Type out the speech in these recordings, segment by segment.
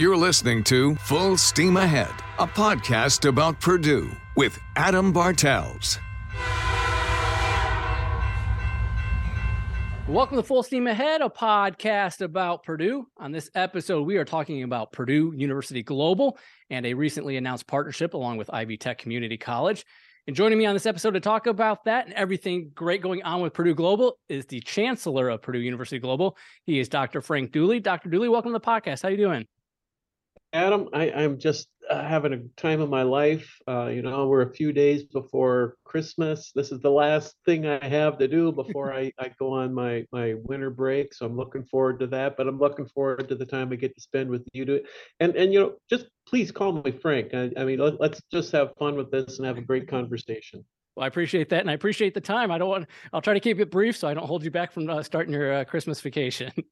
You're listening to Full Steam Ahead, a podcast about Purdue with Adam Bartels. Welcome to Full Steam Ahead, a podcast about Purdue. On this episode, we are talking about Purdue University Global and a recently announced partnership along with Ivy Tech Community College. And joining me on this episode to talk about that and everything great going on with Purdue Global is the Chancellor of Purdue University Global. He is Dr. Frank Dooley. Dr. Dooley, welcome to the podcast. How are you doing? Adam, I, I'm just uh, having a time of my life. Uh, you know, we're a few days before Christmas. This is the last thing I have to do before I, I go on my, my winter break. So I'm looking forward to that. But I'm looking forward to the time I get to spend with you. To and and you know, just please call me Frank. I, I mean, let, let's just have fun with this and have a great conversation. Well, I appreciate that, and I appreciate the time. I don't want. I'll try to keep it brief so I don't hold you back from uh, starting your uh, Christmas vacation.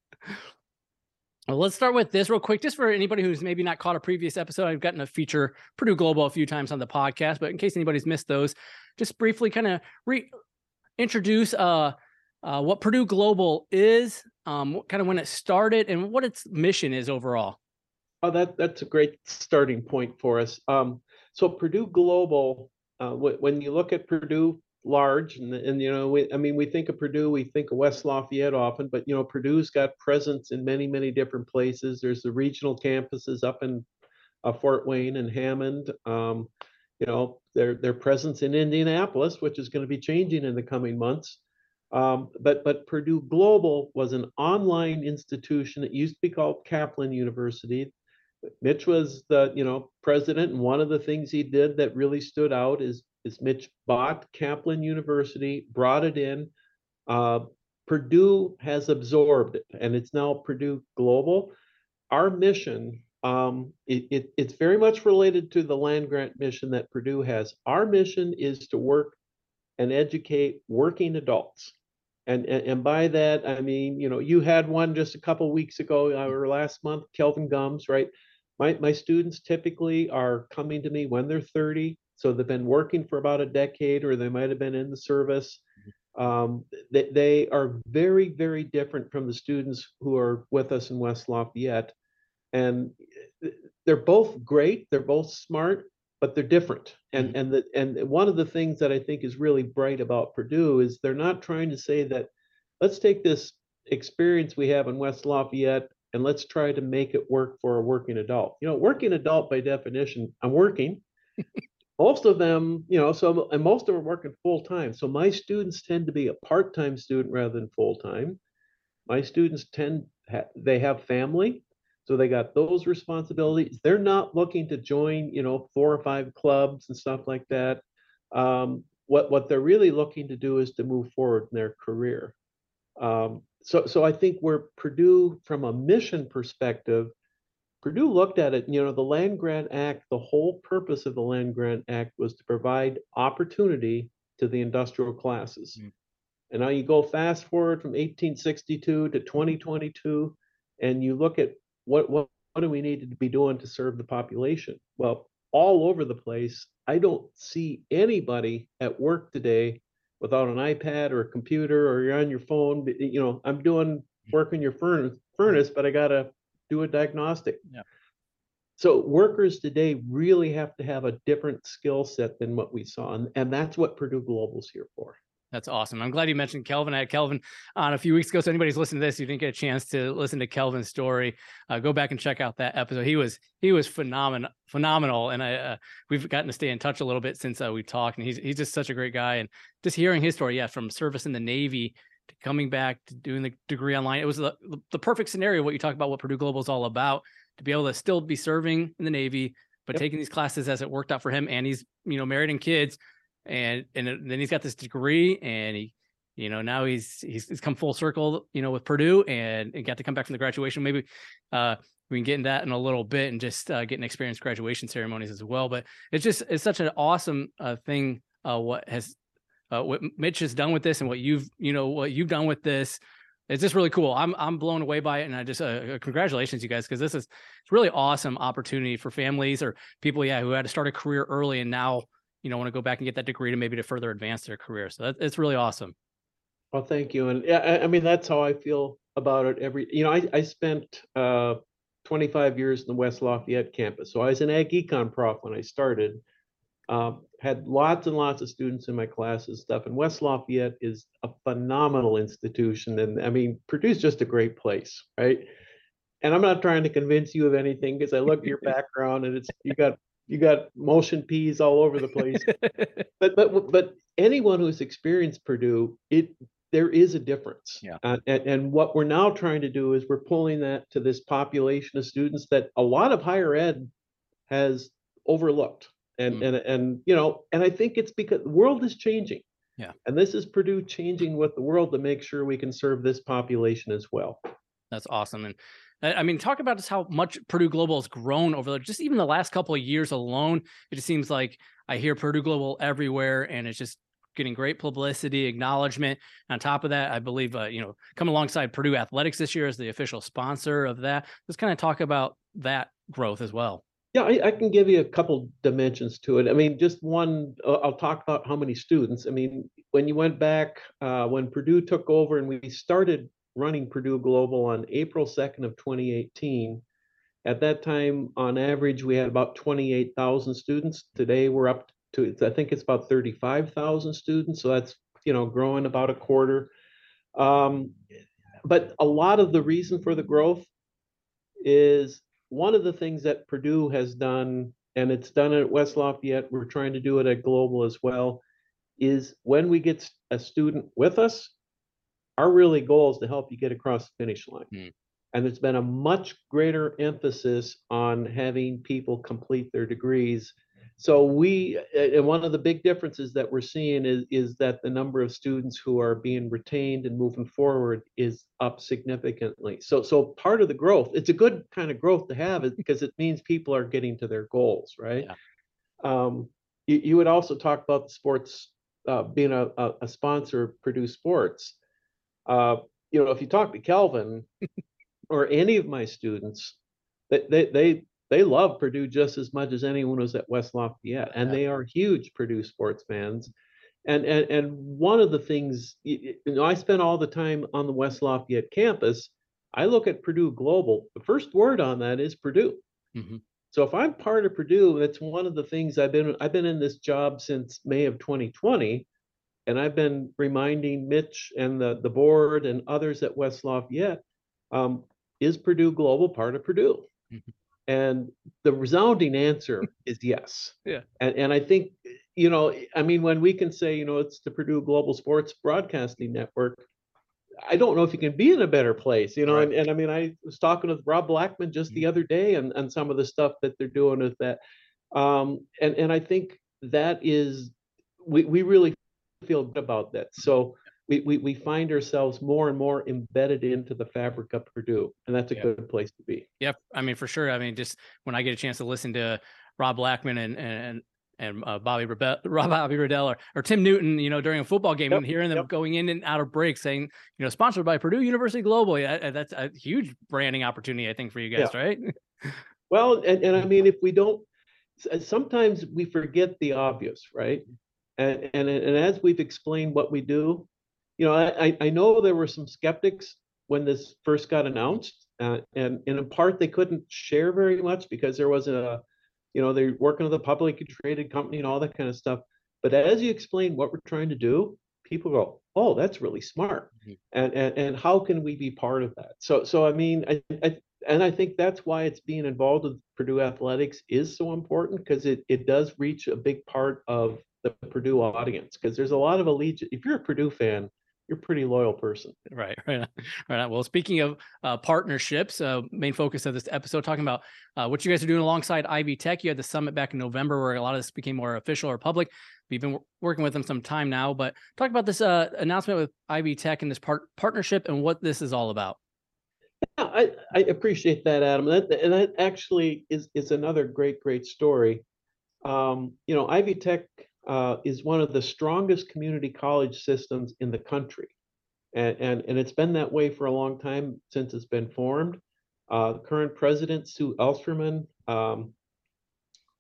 Well, let's start with this real quick, just for anybody who's maybe not caught a previous episode. I've gotten to feature Purdue Global a few times on the podcast, but in case anybody's missed those, just briefly kind of re- introduce uh, uh, what Purdue Global is, um, kind of when it started, and what its mission is overall. Oh, that that's a great starting point for us. Um, so Purdue Global, uh, w- when you look at Purdue large and, and you know we, i mean we think of purdue we think of west lafayette often but you know purdue's got presence in many many different places. There's the regional campuses up in uh, fort wayne and hammond. Um, you know their their presence in indianapolis which is going to be changing in the coming months. Um, but but purdue global was an online institution. It used to be called kaplan university. Mitch was the you know president and one of the things he did that really stood out is is Mitch bought Kaplan University, brought it in. Uh, Purdue has absorbed it, and it's now Purdue Global. Our mission, um, it, it, it's very much related to the land grant mission that Purdue has. Our mission is to work and educate working adults. And, and, and by that, I mean, you know, you had one just a couple weeks ago uh, or last month, Kelvin Gums, right? My, my students typically are coming to me when they're 30 so they've been working for about a decade, or they might have been in the service. Um, they, they are very, very different from the students who are with us in West Lafayette. And they're both great, they're both smart, but they're different. And mm-hmm. and the, and one of the things that I think is really bright about Purdue is they're not trying to say that let's take this experience we have in West Lafayette and let's try to make it work for a working adult. You know, working adult by definition, I'm working. most of them, you know, so and most of them are working full time. So my students tend to be a part time student rather than full time. My students tend they have family, so they got those responsibilities. They're not looking to join, you know, four or five clubs and stuff like that. Um, what what they're really looking to do is to move forward in their career. Um, so so I think where Purdue, from a mission perspective, Purdue looked at it, you know, the Land Grant Act, the whole purpose of the Land Grant Act was to provide opportunity to the industrial classes. Mm. And now you go fast forward from 1862 to 2022, and you look at what, what, what do we need to be doing to serve the population? Well, all over the place, I don't see anybody at work today without an iPad or a computer or you're on your phone. You know, I'm doing work in your furnace, furnace, but I gotta do a diagnostic. Yeah. So workers today really have to have a different skill set than what we saw, and, and that's what Purdue Global's here for. That's awesome. I'm glad you mentioned Kelvin. I had Kelvin on a few weeks ago. So anybody's listening to this, you didn't get a chance to listen to Kelvin's story, uh, go back and check out that episode. He was he was phenomenal, phenomenal, and I uh, we've gotten to stay in touch a little bit since uh, we talked. And he's he's just such a great guy. And just hearing his story, yeah, from service in the Navy to coming back to doing the degree online. It was the, the perfect scenario what you talk about what Purdue Global is all about to be able to still be serving in the Navy, but yep. taking these classes as it worked out for him. And he's, you know, married and kids. And and then he's got this degree and he, you know, now he's he's, he's come full circle, you know, with Purdue and, and got to come back from the graduation. Maybe uh we can get into that in a little bit and just uh, get an experience graduation ceremonies as well. But it's just it's such an awesome uh, thing uh, what has uh, what Mitch has done with this and what you've you know what you've done with this. It's just really cool. I'm I'm blown away by it, and I just uh, uh congratulations you guys because this is really awesome opportunity for families or people yeah who had to start a career early and now you know want to go back and get that degree to maybe to further advance their career. So that, it's really awesome. Well, thank you, and yeah, I, I mean that's how I feel about it. Every you know I I spent uh 25 years in the West Lafayette campus. So I was an ag econ prof when I started. Um, had lots and lots of students in my classes stuff. And West Lafayette is a phenomenal institution. And I mean, Purdue's just a great place, right? And I'm not trying to convince you of anything because I look at your background and it's you got you got Motion P's all over the place. but but but anyone who's experienced Purdue, it there is a difference. Yeah. Uh, and, and what we're now trying to do is we're pulling that to this population of students that a lot of higher ed has overlooked. And Mm. and and you know, and I think it's because the world is changing. Yeah. And this is Purdue changing with the world to make sure we can serve this population as well. That's awesome. And I mean, talk about just how much Purdue Global has grown over the, just even the last couple of years alone. It just seems like I hear Purdue Global everywhere, and it's just getting great publicity, acknowledgement. On top of that, I believe uh, you know, coming alongside Purdue Athletics this year as the official sponsor of that. Let's kind of talk about that growth as well. Yeah, I, I can give you a couple dimensions to it. I mean, just one, uh, I'll talk about how many students. I mean, when you went back, uh, when Purdue took over and we started running Purdue Global on April 2nd of 2018, at that time, on average, we had about 28,000 students. Today, we're up to, I think it's about 35,000 students. So that's, you know, growing about a quarter. Um, but a lot of the reason for the growth is one of the things that Purdue has done, and it's done at West Lafayette, we're trying to do it at Global as well, is when we get a student with us, our really goal is to help you get across the finish line. Hmm. And there's been a much greater emphasis on having people complete their degrees. So we, and one of the big differences that we're seeing is, is that the number of students who are being retained and moving forward is up significantly. So, so part of the growth, it's a good kind of growth to have it because it means people are getting to their goals, right? Um, you, you would also talk about the sports, uh, being a, a, a sponsor of Purdue Sports. Uh, you know, if you talk to Kelvin or any of my students, they, they, they, they love Purdue just as much as anyone who's at West Lafayette, and Yeah. they are huge Purdue sports fans. And, and and one of the things, you know, I spent all the time on the West Lafayette campus. I look at Purdue Global. The first word on that is Purdue. Mhm. So if I'm part of Purdue, that's one of the things I've been I've been in this job since May of 2020, and I've been reminding Mitch and the the board and others at West Lafayette, um, is Purdue Global part of Purdue? Mhm. And the resounding answer is yes. Yeah. And and I think you know, I mean, when we can say, you know, it's the Purdue Global Sports Broadcasting Network, I don't know if you can be in a better place, you know. Right. And, and I mean, I was talking with Rob Blackman just the other day and, and some of the stuff that they're doing with that. Um, and, and I think that is, we, we really feel good about that. So we, we, we find ourselves more and more embedded into the fabric of Purdue, and that's a Yeah. good place to be. Yep. I mean, for sure. I mean, just when I get a chance to listen to Rob Blackman and and and uh, Bobby Rebe- Rob Bobby Riddell or, or Tim Newton, you know, during a football game Yep, and hearing them yep. going in and out of breaks saying, you know, sponsored by Purdue University Global. Yeah, uh, that's a huge branding opportunity, I think, for you guys, right? Well, and, and I mean, if we don't, sometimes we forget the obvious, right? And, and, and as we've explained what we do, you know, I, I- I know there were some skeptics when this first got announced. Uh, and, and in part, they couldn't share very much because there wasn't a, you know, they're working with a publicly traded company and all that kind of stuff. But as you explain what we're trying to do, people go, oh, that's really smart. Mhm. And, and, and how can we be part of that? So, so I mean, I, I, and I think that's why it's being involved with Purdue athletics is so important because it, it does reach a big part of the Purdue audience. Because there's a lot of allegiance. If you're a Purdue fan, you're a pretty loyal person. Right, right, on, right. on. Well, speaking of uh, partnerships, uh, main focus of this episode talking about uh, what you guys are doing alongside Ivy Tech. You had the summit back in November where a lot of this became more official or public. We've been wor- working with them some time now, but talk about this uh, announcement with Ivy Tech and this part partnership and what this is all about. Yeah, I, I appreciate that, Adam. That, and that actually is, is another great, great story. Um, you know, Ivy Tech uh, is one of the strongest community college systems in the country. And, and, and it's been that way for a long time since it's been formed. Uh, the current president, Sue Ellspermann, um,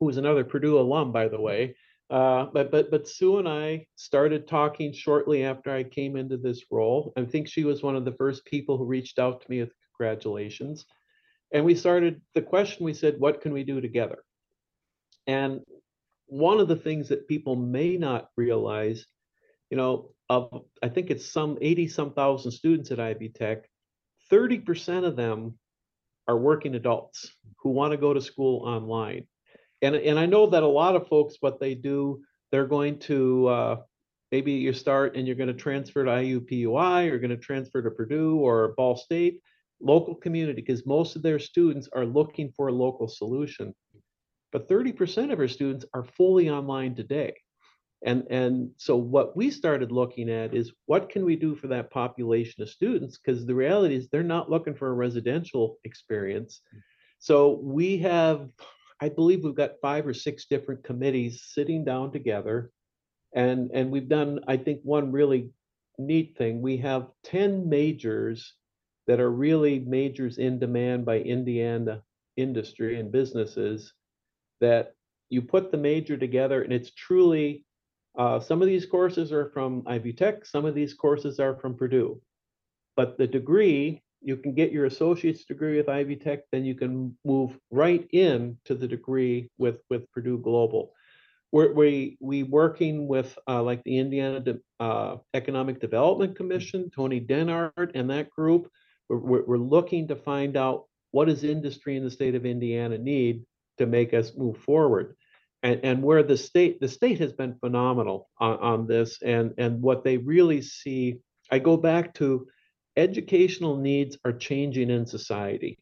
who is another Purdue alum, by the way. Uh, but but but Sue and I started talking shortly after I came into this role. I think she was one of the first people who reached out to me with congratulations. and we started the question we said, what can we do together? And one of the things that people may not realize, you know, of I think it's some 80 some thousand students at Ivy Tech, 30% of them are working adults who want to go to school online. And, and I know that a lot of folks, what they do, they're going to uh, maybe you start and you're going to transfer to IUPUI, you're going to transfer to Purdue or Ball State, local community, because most of their students are looking for a local solution. But 30% of our students are fully online today. And, and so what we started looking at is what can we do for that population of students? Because the reality is they're not looking for a residential experience. So we have, I believe we've got five or six different committees sitting down together. And, and we've done, I think, one really neat thing. We have 10 majors that are really majors in demand by Indiana industry and businesses that you put the major together and it's truly uh, some of these courses are from Ivy Tech, some of these courses are from Purdue. But the degree, you can get your associate's degree with Ivy Tech, then you can move right in to the degree with, with Purdue Global. We're, we we working with uh, like the Indiana De, uh, Economic Development Commission, Tony Denard and that group. We're, we're looking to find out what does industry in the state of Indiana need to make us move forward. And, and where the state the state has been phenomenal on, on this and and what they really see i go back to educational needs are changing in society.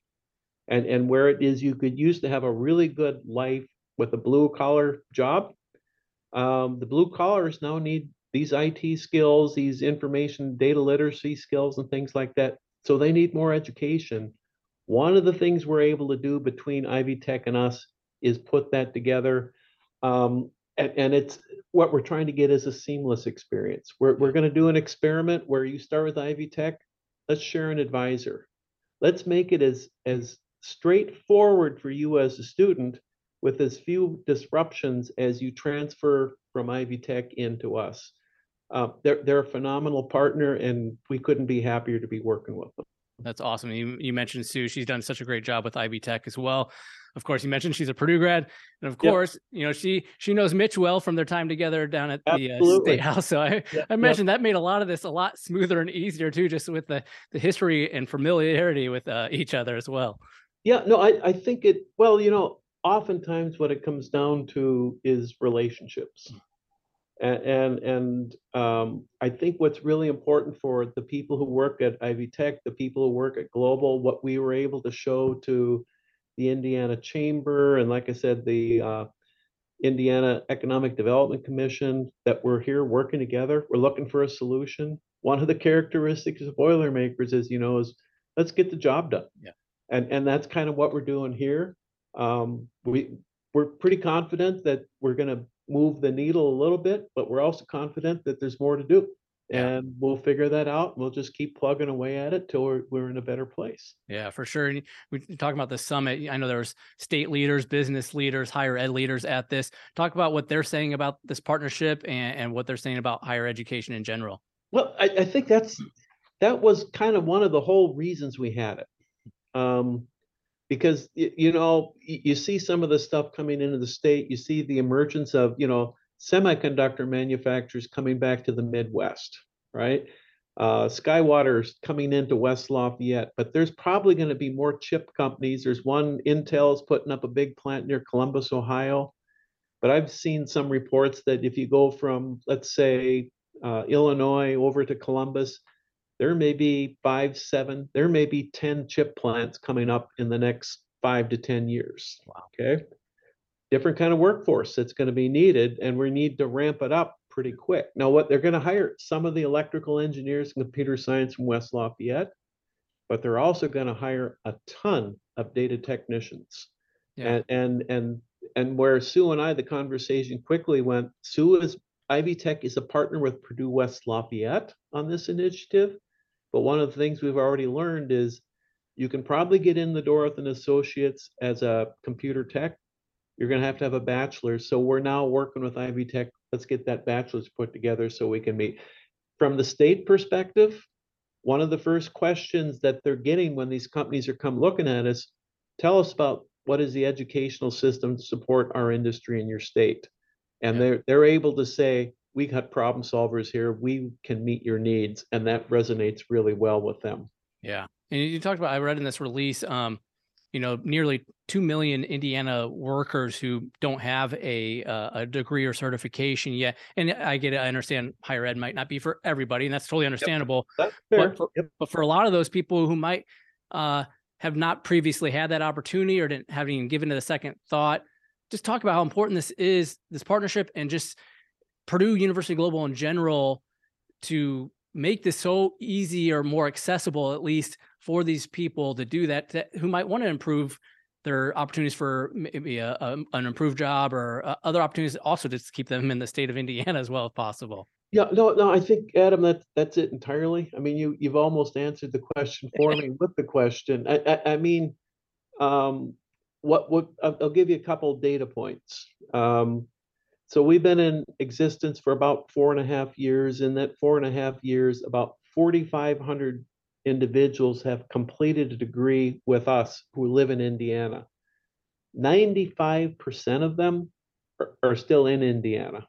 And and where it is you could used to have a really good life with a blue collar job um, the blue collars now need these it skills these information data literacy skills and things like that. So they need more education one of the things we're able to do between ivy tech and us is put that together um, and, and it's what we're trying to get is a seamless experience. We're, we're going to do an experiment where you start with Ivy Tech. Let's share an advisor. Let's make it as, as straightforward for you as a student with as few disruptions as you transfer from Ivy Tech into us. Uh, they're, they're a phenomenal partner, and we couldn't be happier to be working with them. That's awesome. You, you mentioned Sue. She's done such a great job with Ivy Tech as well. Of course, you mentioned she's a Purdue grad, and of course, yep. you know she she knows Mitch well from their time together down at the uh, state house. So I yep. I imagine yep. that made a lot of this a lot smoother and easier too, just with the the history and familiarity with uh, each other as well. Yeah, no, I I think it. Well, you know, oftentimes what it comes down to is relationships. And and, and um, I think what's really important for the people who work at Ivy Tech, the people who work at Global, what we were able to show to the Indiana Chamber, and like I said, the uh, Indiana Economic Development Commission, that we're here working together. We're looking for a solution. One of the characteristics of Boilermakers is, you know, is let's get the job done. Yeah. And and that's kind of what we're doing here. Um, we we're pretty confident that we're going to move the needle a little bit, but we're also confident that there's more to do and we'll figure that out. We'll just keep plugging away at it till we're, we're in a better place. Yeah, for sure. And we talk about the summit. I know there was state leaders, business leaders, higher ed leaders at this. Talk about what they're saying about this partnership and, and what they're saying about higher education in general. Well, I, I think that's that was kind of one of the whole reasons we had it. Um, because you know you see some of the stuff coming into the state you see the emergence of you know semiconductor manufacturers coming back to the Midwest, right? Uh, SkyWater's coming into West Lafayette, but there's probably going to be more chip companies. There's one Intel's putting up a big plant near Columbus, Ohio. But I've seen some reports that if you go from, let's say, uh, Illinois over to Columbus, there may be five, seven, there may be 10 chip plants coming up in the next five to 10 years. Wow. Okay different kind of workforce that's going to be needed and we need to ramp it up pretty quick now what they're going to hire some of the electrical engineers and computer science from west lafayette but they're also going to hire a ton of data technicians yeah. and and and and where sue and i the conversation quickly went sue is ivy tech is a partner with purdue west lafayette on this initiative but one of the things we've already learned is you can probably get in the door with an associate's as a computer tech you're going to have to have a bachelor's. So we're now working with Ivy Tech. Let's get that bachelor's put together so we can meet. From the state perspective, one of the first questions that they're getting when these companies are come looking at us, tell us about what is the educational system to support our industry in your state? And Yeah. they're they're able to say, we got problem solvers here, we can meet your needs, and that resonates really well with them. Yeah. And you talked about, I read in this release, um, you know, nearly 2 million Indiana workers who don't have a, uh, a degree or certification yet. And I get it. I understand higher ed might not be for everybody, and that's totally understandable. That's fair. But for, Yep. but for a lot of those people who might uh, have not previously had that opportunity or didn't haven't even given it a second thought, just talk about how important this is, this partnership, and just Purdue University Global in general to make this so easy or more accessible, at least for these people to do that, that who might want to improve their opportunities for maybe a, a- an improved job or uh, other opportunities also just to keep them in the state of Indiana as well if possible. Yeah, no, no, I think, Adam, that's that's it entirely. I mean, you you've almost answered the question for me with the question. I I, I mean, um, what what I'll, give you a couple data points. Um, so we've been in existence for about four and a half years. In that four and a half years, about 4,500 individuals have completed a degree with us who live in Indiana. 95% of them are, are still in Indiana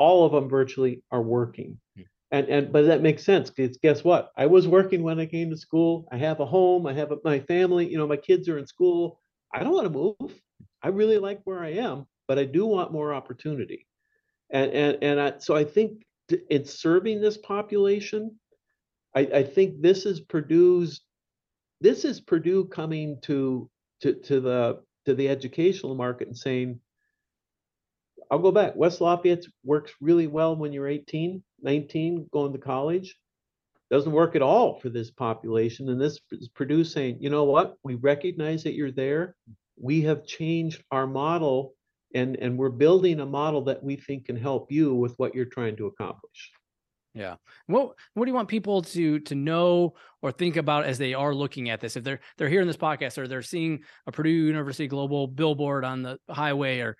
all of them virtually are working. Hmm. And and but that makes sense because guess what? I was working when I came to school. I have a home. I have a, my family. You know, my kids are in school. I don't want to move. I really like where I am, but I do want more opportunity. And and and I, so I think in serving this population, I, I think this is Purdue's. This is Purdue coming to to to the to the educational market and saying, I'll go back. West Lafayette works really well when you're 18, 19, going to college. Doesn't work at all for this population. And this is Purdue saying, you know what? We recognize that you're there. We have changed our model and, and we're building a model that we think can help you with what you're trying to accomplish. Yeah. What what do you want people to to know or think about as they are looking at this? If they're they're hearing this podcast or they're seeing a Purdue University Global billboard on the highway or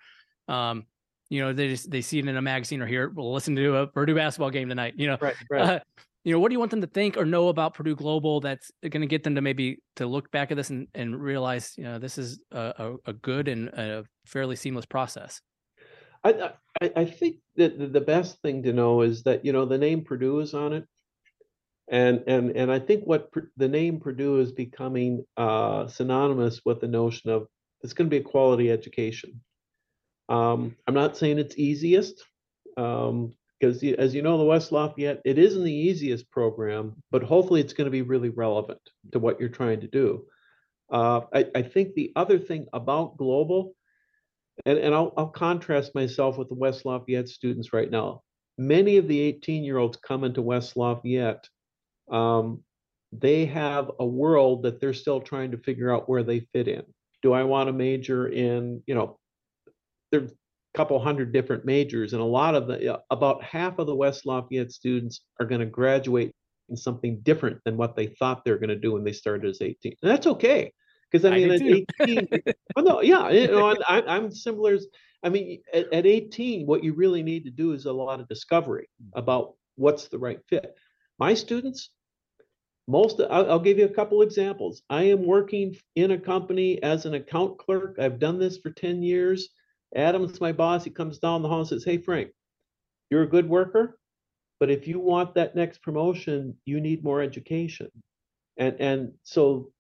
um you know they just they see it in a magazine or hear it, we'll listen to a Purdue basketball game tonight, you know. Right, right. Uh, you know, what do you want them to think or know about Purdue Global that's going to get them to maybe to look back at this and, and realize, you know, this is a, a, a good and a fairly seamless process. I, I, I think that the- best thing to know is that, you know, the name Purdue is on it. And, and, and I think what the name Purdue is becoming uh, synonymous with the notion of it's going to be a quality education. Um, I'm not saying it's easiest, um, because as you know, the West Lafayette, it isn't the easiest program, but hopefully it's going to be really relevant to what you're trying to do. Uh, I, I think the other thing about global, and, and I'll, I'll contrast myself with the West Lafayette students right now. Many of the 18 year olds coming to West Lafayette, um, they have a world that they're still trying to figure out where they fit in. Do I want to major in, you know, there's a couple hundred different majors, and a lot of the, about half of the West Lafayette students are going to graduate in something different than what they thought they were going to do when they started as 18. And that's okay. Because I I mean, do at 18, Oh, no, yeah, you know, I, I'm similar. as- I mean, at, at 18, what you really need to do is a lot of discovery mm. about what's the right fit. My students, most, I'll give you a couple examples. I am working in a company as an account clerk. I've done this for 10 years. Adam's my boss. He comes down the hall and says, Hey, Frank, you're a good worker, but if you want that next promotion, you need more education. And, and so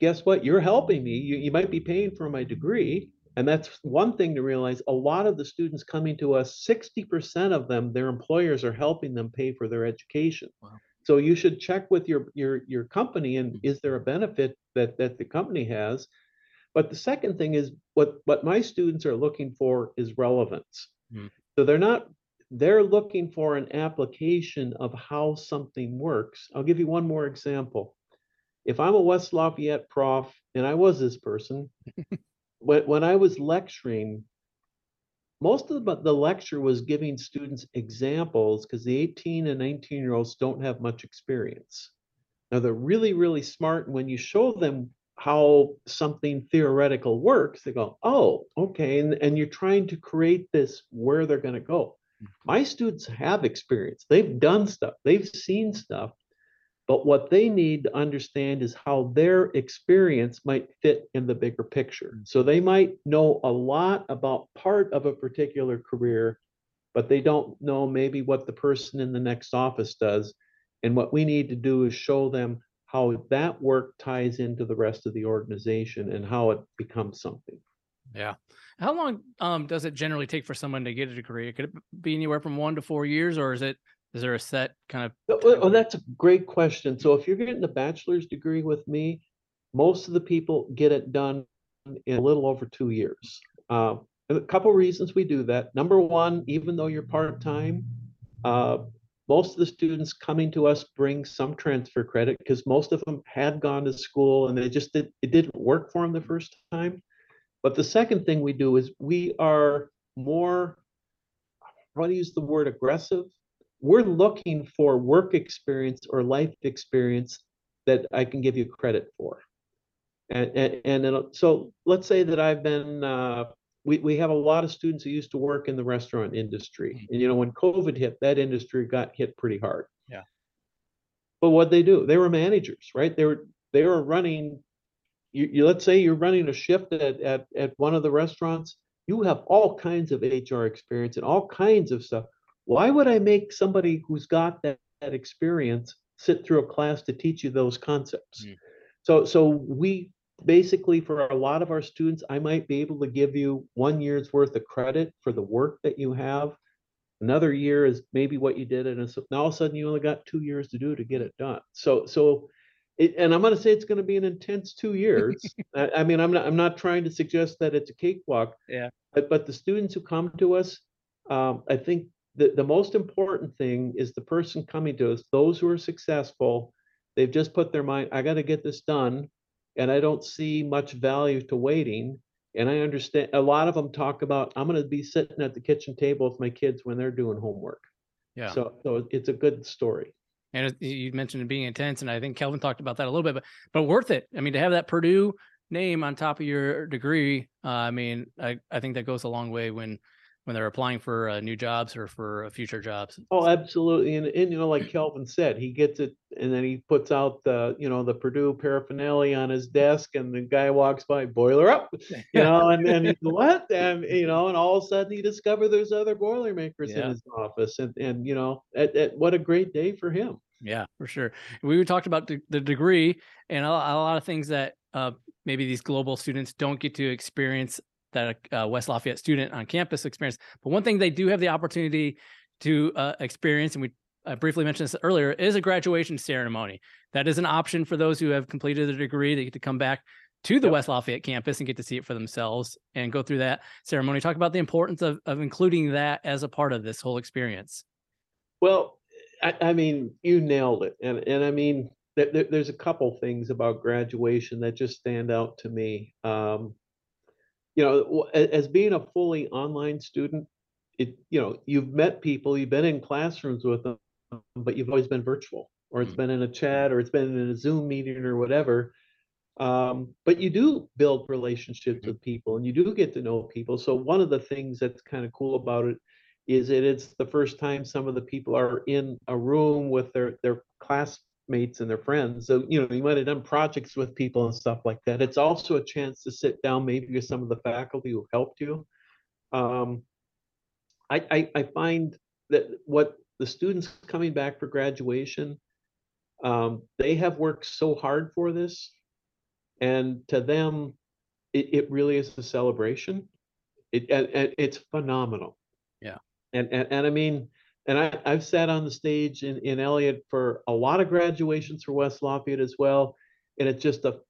guess what? You're helping me. You, you might be paying for my degree. And that's one thing to realize. A lot of the students coming to us, 60% of them, their employers are helping them pay for their education. Wow. So you should check with your your your company and mm-hmm. is there a benefit that that the company has? But the second thing is what what my students are looking for is relevance. Hmm. So they're not they're looking for an application of how something works. I'll give you one more example if I'm a West Lafayette prof, and I was this person, when, when I was lecturing, most of the, the lecture was giving students examples because the 18 and 19 year olds don't have much experience. Now they're really, really smart. And when you show them how something theoretical works, they go, oh, okay. And, and you're trying to create this where they're going to go. Mm-hmm. My students have experience, they've done stuff, they've seen stuff But what they need to understand is how their experience might fit in the bigger picture. Mm. So they might know a lot about part of a particular career, but they don't know maybe what the person in the next office does. And what we need to do is show them how that work ties into the rest of the organization and how it becomes something. Yeah. How long um, does it generally take for someone to get a degree? Could it be anywhere from one to four years, or is it is there a set kind of? Oh, oh, that's a great question. So if you're getting a bachelor's degree with me, most of the people get it done in a little over two years. Uh, a couple reasons we do that. Number one, even though you're part time, uh, most of the students coming to us bring some transfer credit because most of them had gone to school and they just did, it didn't work for them the first time. But the second thing we do is we are more, I want to use the word aggressive. We're looking for work experience or life experience that I can give you credit for. And, and, and so let's say that I've been, uh, we, we have a lot of students who used to work in the restaurant industry. Mm-hmm. And, you know, when COVID hit, that industry got hit pretty hard. Yeah. But what they do, they were managers, right? They were, they were running you, you let's say you're running a shift at, at, at one of the restaurants, you have all kinds of HR experience and all kinds of stuff. Why would I make somebody who's got that, that experience sit through a class to teach you those concepts? Mm. So so we basically for a lot of our students, I might be able to give you one year's worth of credit for the work that you have. Another year is maybe what you did, and now all of a sudden you only got two years to do to get it done. So so it, and I'm going to say it's going to be an intense two years. I, I, mean, I'm not I'm not trying to suggest that it's a cakewalk. Yeah. But but the students who come to us, um, I think the the most important thing is the person coming to us. Those who are successful, they've just put their mind. I got to get this done, and I don't see much value to waiting. And I understand a lot of them talk about I'm going to be sitting at the kitchen table with my kids when they're doing homework. Yeah. So so it's a good story and you mentioned it being intense, and I think Kelvin talked about that a little bit, but but worth it. I mean, to have that Purdue name on top of your degree, uh, I mean, I I think that goes a long way when when they're applying for uh, new jobs or for uh, future jobs. Oh, absolutely. And, and, you know, like Kelvin said, he gets it and then he puts out the, you know, the Purdue paraphernalia on his desk and the guy walks by, boiler up, you know, and then he's what? And, you know, and all of a sudden he discovered there's other Boilermakers yeah. in his office. And, and you know, at, at, what a great day for him. Yeah, for sure. We talked about the, the degree and a, a, lot of things that uh, maybe these global students don't get to experience that a uh, West Lafayette student on campus experience. But one thing they do have the opportunity to uh, experience, and we I briefly mentioned this earlier, is a graduation ceremony. That is an option for those who have completed a degree. They get to come back to the yep. West Lafayette campus and get to see it for themselves and go through that ceremony. Talk about the importance of, of including that as a part of this whole experience. Well, I, I mean, you nailed it. And, and I mean, th- there's a couple things about graduation that just stand out to me. Um, you know, as being a fully online student, it you know you've met people, you've been in classrooms with them, but you've always been virtual, or it's mm-hmm. been in a chat, or it's been in a Zoom meeting, or whatever. Um, but you do build relationships mm-hmm. with people, and you do get to know people. So one of the things that's kind of cool about it is that it's the first time some of the people are in a room with their their class mates and their friends. So, you know, you might have done projects with people and stuff like that. It's also a chance to sit down maybe with some of the faculty who helped you. Um, I, I, I find that what the students coming back for graduation, um, they have worked so hard for this. And to them, it, it really is a celebration. It, and, and it's phenomenal. Yeah. And, and, and I mean, and I, I've sat on the stage in, in Elliott for a lot of graduations for West Lafayette as well. And it's just a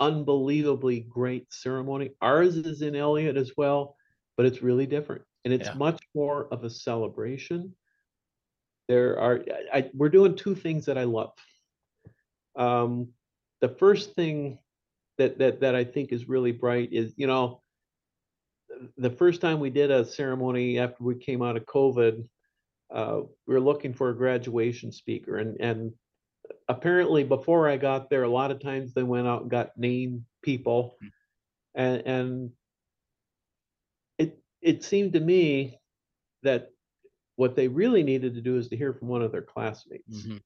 unbelievably great ceremony. Ours is in Elliott as well, but it's really different. And it's yeah. much more of a celebration. There are I, we're doing two things that I love. Um, the first thing that that that I think is really bright is, you know, the first time we did a ceremony after we came out of COVID, uh, we were looking for a graduation speaker and and apparently before I got there, a lot of times they went out and got name people, hmm. and and it it seemed to me that what they really needed to do is to hear from one of their classmates. Mm-hmm.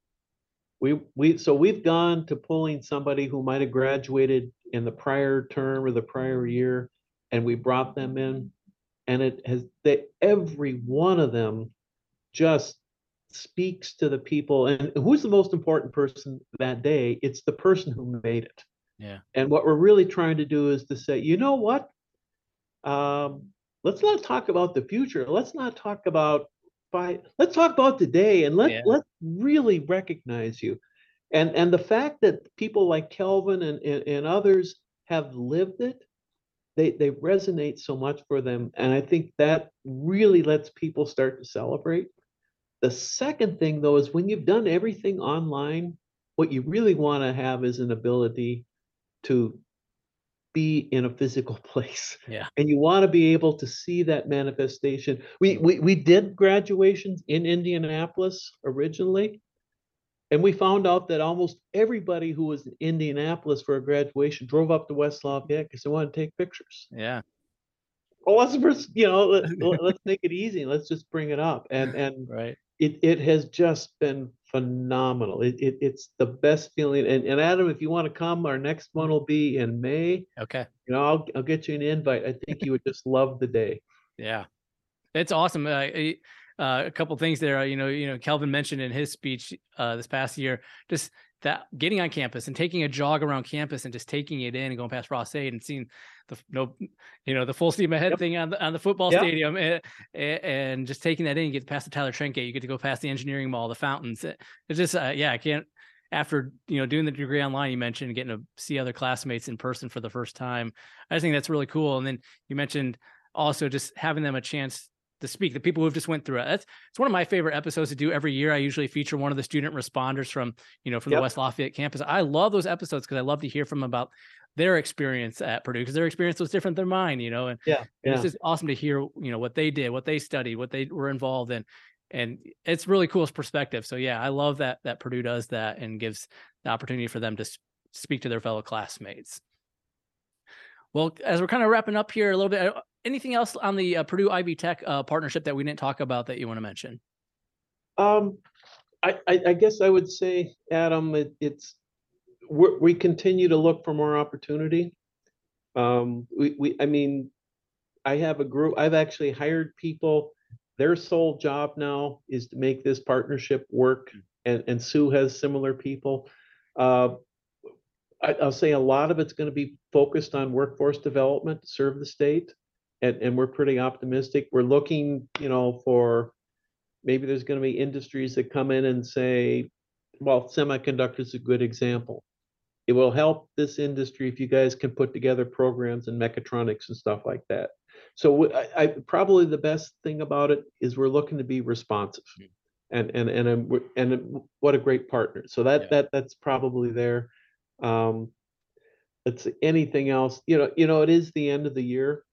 We we so we've gone to pulling somebody who might have graduated in the prior term or the prior year, and we brought them in, and it has they every one of them just speaks to the people. And who's the most important person that day? It's the person who made it. Yeah. And what we're really trying to do is to say, you know what? Um, let's not talk about the future. Let's not talk about by let's talk about today and let Yeah. let's really recognize you. And and the fact that people like Kelvin and, and, and others have lived it, they they resonate so much for them. And I think that really lets people start to celebrate. The second thing though is when you've done everything online, what you really want to have is an ability to be in a physical place Yeah. and you want to be able to see that manifestation. We, we we did graduations in Indianapolis originally, and we found out that almost everybody who was in Indianapolis for a graduation drove up to West Lafayette because they wanted to take pictures. Yeah. Well, let's you know, let, let's make it easy. Let's just bring it up, and and Right. It it has just been phenomenal. It, it it's the best feeling. And and Adam, if you want to come, our next one will be in May. Okay. You know, I'll I'll get you an invite. I think you would just love the day. Yeah, it's awesome. Uh, uh, a couple things there. uh, You know, you know, Kelvin mentioned in his speech uh, this past year, just that getting on campus and taking a jog around campus and just taking it in and going past Ross-Ade and seeing the no, you know, the full steam ahead Yep. thing on the on the football Yep. stadium and, and just taking that in. You get past the Tyler Trent gate. You get to go past the engineering mall, the fountains. It- It's just, uh, yeah, I can't. After you know doing the degree online, you mentioned getting to see other classmates in person for the first time. I just think that's really cool. And then you mentioned also just having them a chance to speak the people who've just went through it that's it's one of my favorite episodes to do every year i usually feature one of the student responders from you know from the west lafayette campus i love those episodes because i love to hear from them about their experience at purdue because their experience was different than mine you know and Yeah, yeah. it's just awesome to hear you know what they did what they studied what they were involved in and it's really cool perspective. So yeah i love that that purdue does that and gives the opportunity for them to speak to their fellow classmates. Well as we're kind of wrapping up here a little bit uh, anything else on the uh, purdue ivy tech uh, partnership that we didn't talk about that you want to mention? Um, I, I, I guess I would say, Adam, it, it's, we we continue to look for more opportunity. Um, we, we, I mean, I have a group, I've actually hired people, their sole job now is to make this partnership work. And, and Sue has similar people. Uh, I, I'll say a lot of it's gonna be focused on workforce development to serve the state. And, and we're pretty optimistic. We're looking, you know, for maybe there's going to be industries that come in and say, well, semiconductors is a good example. It will help this industry if you guys can put together programs and mechatronics and stuff like that. So I, I probably the best thing about it is we're looking to be responsive, and and and and, and what a great partner. So that Yeah. that that's probably there. Um, it's anything else, you know. You know, it is the end of the year,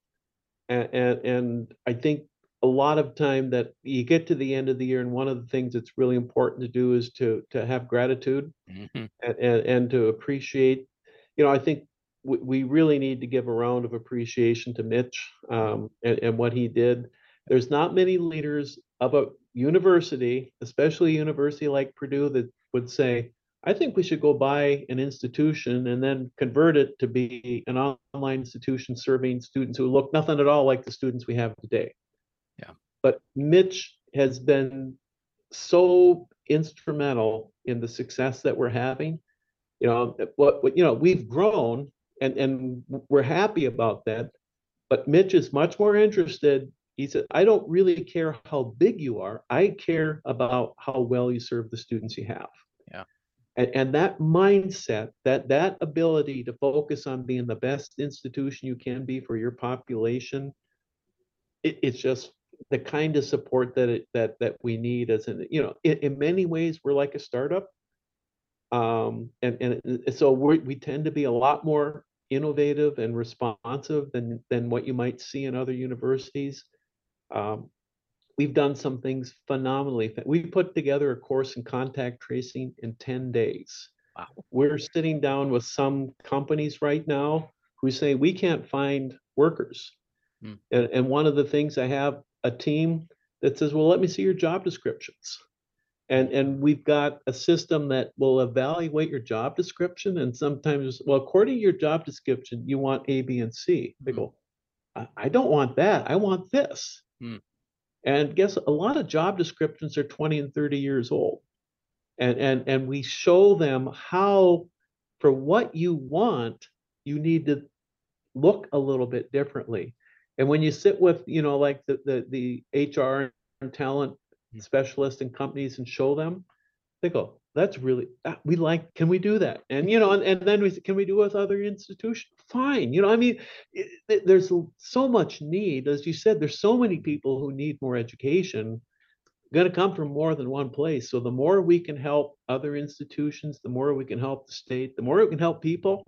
and and, and I think a lot of time that you get to the end of the year and one of the things that's really important to do is to to have gratitude Mhm. And and, and to appreciate you know i think we, we really need to give a round of appreciation to mitch um, and, and what he did there's not many leaders of a university especially a university like purdue that would say i think we should go buy an institution and then convert it to be an online institution serving students who look nothing at all like the students we have today Yeah. but mitch has been so instrumental in the success that we're having. You know what, what you know we've grown and and we're happy about that but mitch is much more interested. He said i don't really care how big you are. I care about how well you serve the students you have. Yeah. and, and that mindset that that ability to focus on being the best institution you can be for your population it, it's just the kind of support that it that that we need as an you know in, in many ways we're like a startup. Um and and so we we tend to be a lot more innovative and responsive than than what you might see in other universities. Um we've done some things phenomenally. We put together a course in contact tracing in 10 days. Wow. we're sitting down with some companies right now who say we can't find workers. Hmm. and, and one of the things i have a team that says well let me see your job descriptions And and we've got a system that will evaluate your job description. And sometimes, well, according to your job description, you want A, B, and C. They Mhm. go, I, I don't want that. I want this. Hmm. And guess a lot of job descriptions are 20 and 30 years old. And and and we show them how for what you want, you need to look a little bit differently. And when you sit with, you know, like the the the HR and talent Mm. specialist in companies and show them, they go, that's really that, we like, can we do that? And you know, and, and then we can we do it with other institutions? Fine. You know, I mean, it, it- there's so much need, as you said, there's so many people who need more education going to come from more than one place. So the more we can help other institutions, the more we can help the state, the more we can help people,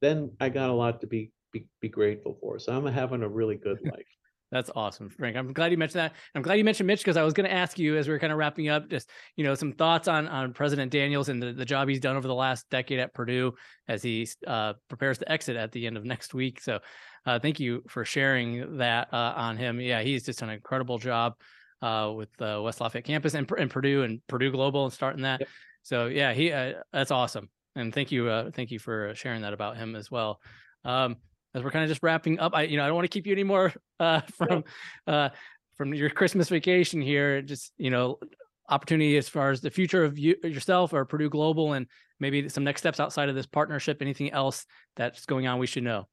then I got a lot to be be, be grateful for. So I'm having a really good life. That's awesome, Frank. I'm glad you mentioned that. I'm glad you mentioned Mitch because I was going to ask you as we are kind of wrapping up, just you know, some thoughts on on President Daniels and the, the job he's done over the last decade at Purdue as he uh, prepares to exit at the end of next week. So, uh, thank you for sharing that uh, on him. Yeah, he's just done an incredible job uh, with uh, West Lafayette campus and, and Purdue and Purdue Global and starting that. Yep. So yeah, he uh, that's awesome, and thank you, uh, thank you for sharing that about him as well. Um, as we're kind of just wrapping up, I you know I don't want to keep you anymore uh, from uh, from your Christmas vacation here. Just you know opportunity as far as the future of you yourself or Purdue Global and maybe some next steps outside of this partnership. Anything else that's going on we should know?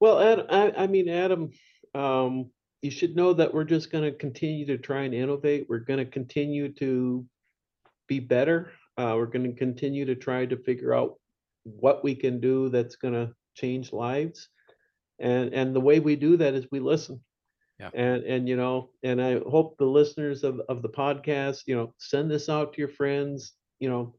Well, Ad, I, I mean, Adam, um, you should know that we're just going to continue to try and innovate. We're going to continue to be better. Uh, we're going to continue to try to figure out what we can do that's going to change lives. And and the way we do that is we listen. Yeah. And and you know, and I hope the listeners of of the podcast, you know, send this out to your friends, you know,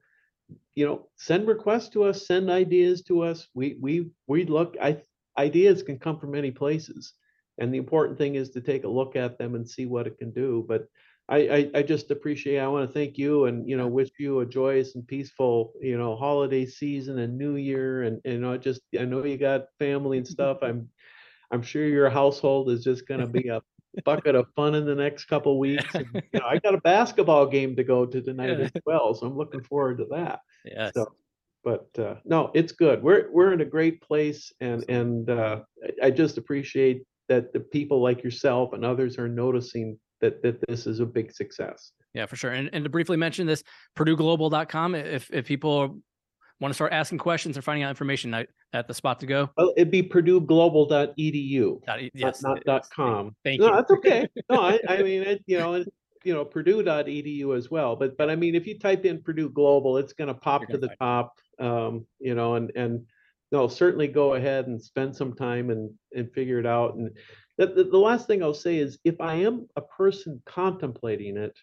you know, send requests to us, send ideas to us. We we we look I ideas can come from many places. And the important thing is to take a look at them and see what it can do. But I, I, I just appreciate, I want to thank you and, you know, wish you a joyous and peaceful, you know, holiday season and new year. And, and, you know, just, I know you got family and stuff. I'm, I'm sure your household is just going to be a bucket of fun in the next couple weeks. And, you know, I got a basketball game to go to tonight as well. So I'm looking forward to that. Yeah. So, but uh, no, it's good. We're we're in a great place, and and uh, I- I just appreciate that the people like yourself and others are noticing that that this is a big success. Yeah, for sure. And, and to briefly mention this, PurdueGlobal.com. If if people want to start asking questions or finding out information, I, at the spot to go. Well, it'd be PurdueGlobal.edu, Dot not, Yes, not dot com. Thank no, you. No, that's okay. No, I, I mean, it, you know, it, you know, Purdue.edu as well. But but I mean, if you type in Purdue Global, it's going to pop You're to the top. Um, you know, and and no, certainly go ahead and spend some time and and figure it out. And the, the, the last thing I'll say is, if I am a person contemplating it,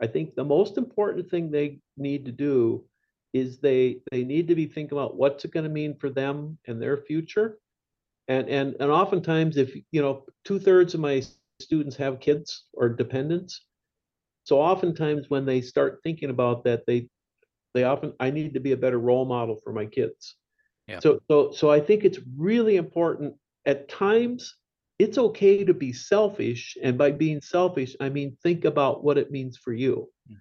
I think the most important thing they need to do is they they need to be thinking about what's it going to mean for them and their future. And and and oftentimes, if you know, two thirds of my students have kids or dependents. So oftentimes when they start thinking about that, they they often I need to be a better role model for my kids. Yeah. So so so I think it's really important at times it's okay to be selfish and by being selfish I mean think about what it means for you. Mm.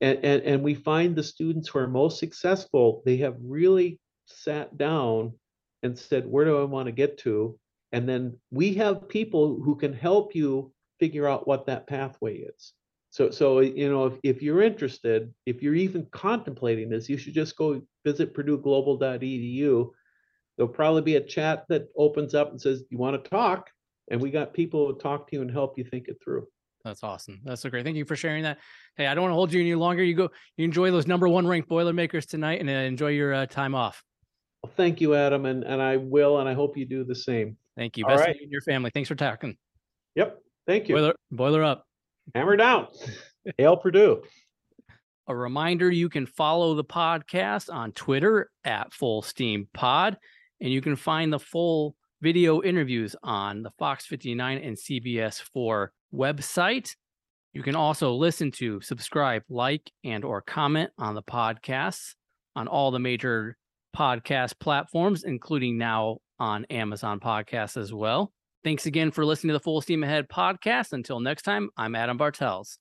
And and and we find the students who are most successful they have really sat down and said where do I want to get to and then we have people who can help you figure out what that pathway is. So, so you know, if, if you're interested, if you're even contemplating this, you should just go visit PurdueGlobal.edu. There'll probably be a chat that opens up and says, "You want to talk?" And we got people to talk to you and help you think it through. That's awesome. That's so great. Thank you for sharing that. Hey, I don't want to hold you any longer. You go, you enjoy those number one ranked Boilermakers tonight and uh, enjoy your uh, time off. Well, thank you, Adam, and and I will, and I hope you do the same. Thank you. All Best to right. you and your family. Thanks for talking. Yep. Thank you. Boiler, boiler up. Hammer down. Hail Purdue. A reminder you can follow the podcast on Twitter at Full Steam Pod, and you can find the full video interviews on the Fox 59 and CBS 4 website. You can also listen to, subscribe, like, and or comment on the podcasts on all the major podcast platforms, including now on Amazon Podcasts as well. Thanks again for listening to the Full Steam Ahead podcast. Until next time, I'm Adam Bartels.